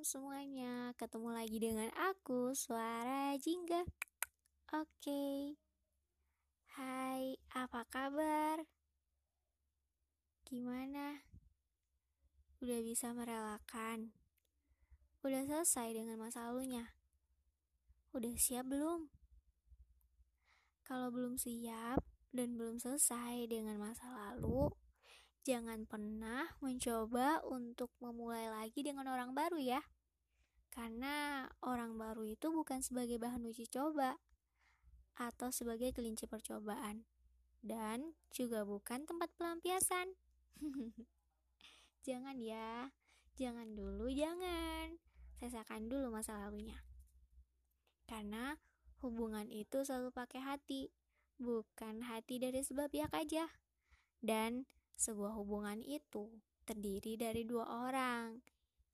malam semuanya. Ketemu lagi dengan aku, Suara Jingga. Oke. Hai, apa kabar? Gimana? Udah bisa merelakan? Udah selesai dengan masa lalunya? Udah siap belum? Kalau belum siap dan belum selesai dengan masa lalu, Jangan pernah mencoba untuk memulai lagi dengan orang baru ya. Karena orang baru itu bukan sebagai bahan uji coba atau sebagai kelinci percobaan dan juga bukan tempat pelampiasan. jangan ya, jangan dulu, jangan. Sesakan dulu masa lalunya. Karena hubungan itu selalu pakai hati, bukan hati dari sebab pihak aja. Dan sebuah hubungan itu terdiri dari dua orang.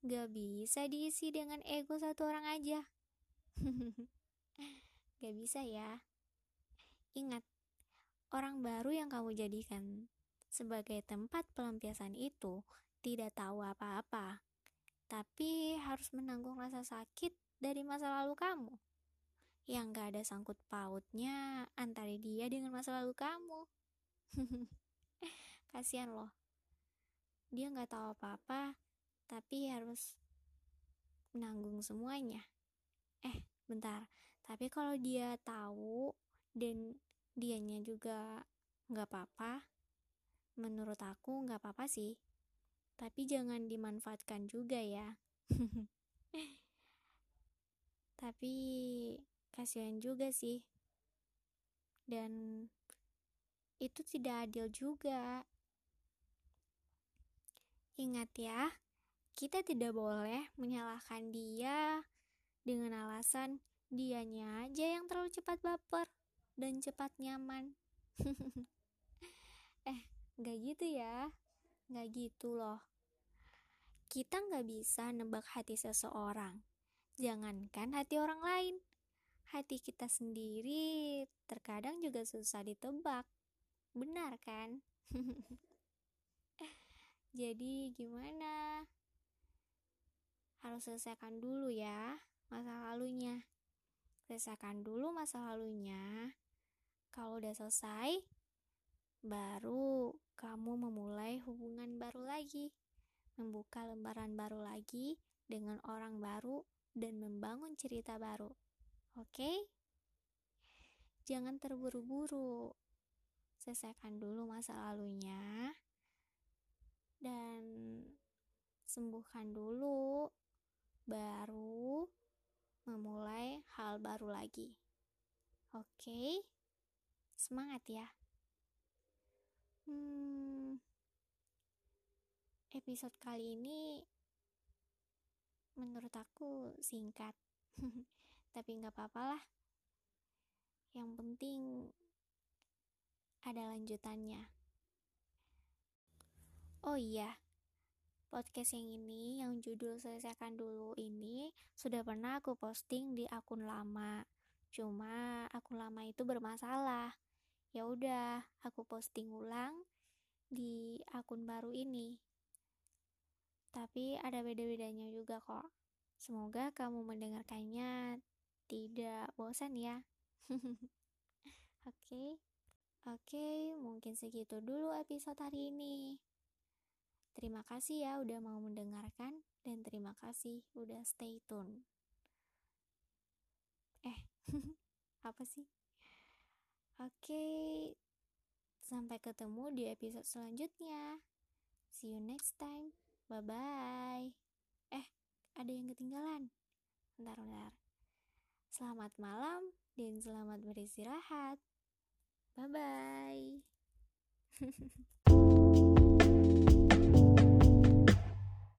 Gak bisa diisi dengan ego satu orang aja. Gak bisa ya. Ingat, orang baru yang kamu jadikan sebagai tempat pelampiasan itu tidak tahu apa-apa, tapi harus menanggung rasa sakit dari masa lalu kamu yang gak ada sangkut pautnya antara dia dengan masa lalu kamu. kasihan loh. Dia nggak tahu apa-apa tapi harus menanggung semuanya. Eh bentar. Tapi kalau dia tahu dan dianya juga nggak apa-apa menurut aku nggak apa-apa sih. Tapi jangan dimanfaatkan juga ya. Tapi kasihan juga sih. Dan itu tidak adil juga Ingat ya, kita tidak boleh menyalahkan dia dengan alasan dianya aja yang terlalu cepat baper dan cepat nyaman. eh, gak gitu ya. Gak gitu loh. Kita gak bisa nebak hati seseorang. Jangankan hati orang lain. Hati kita sendiri terkadang juga susah ditebak. Benar kan? Jadi gimana? Harus selesaikan dulu ya masa lalunya. Selesaikan dulu masa lalunya. Kalau udah selesai, baru kamu memulai hubungan baru lagi. Membuka lembaran baru lagi dengan orang baru dan membangun cerita baru. Oke? Jangan terburu-buru. Selesaikan dulu masa lalunya dan sembuhkan dulu, baru memulai hal baru lagi. Oke, semangat ya. Hmm, episode kali ini menurut aku singkat, tapi nggak apa-apa lah. Yang penting ada lanjutannya. Oh iya, podcast yang ini, yang judul selesaikan dulu ini, sudah pernah aku posting di akun lama. Cuma akun lama itu bermasalah. Ya udah, aku posting ulang di akun baru ini. Tapi ada beda-bedanya juga kok. Semoga kamu mendengarkannya tidak bosan ya. Oke. Okay. Oke, okay, mungkin segitu dulu episode hari ini. Terima kasih ya udah mau mendengarkan dan terima kasih udah stay tune. Eh, apa sih? Oke, sampai ketemu di episode selanjutnya. See you next time. Bye-bye. Eh, ada yang ketinggalan. Bentar, bentar. Selamat malam dan selamat beristirahat. Bye-bye.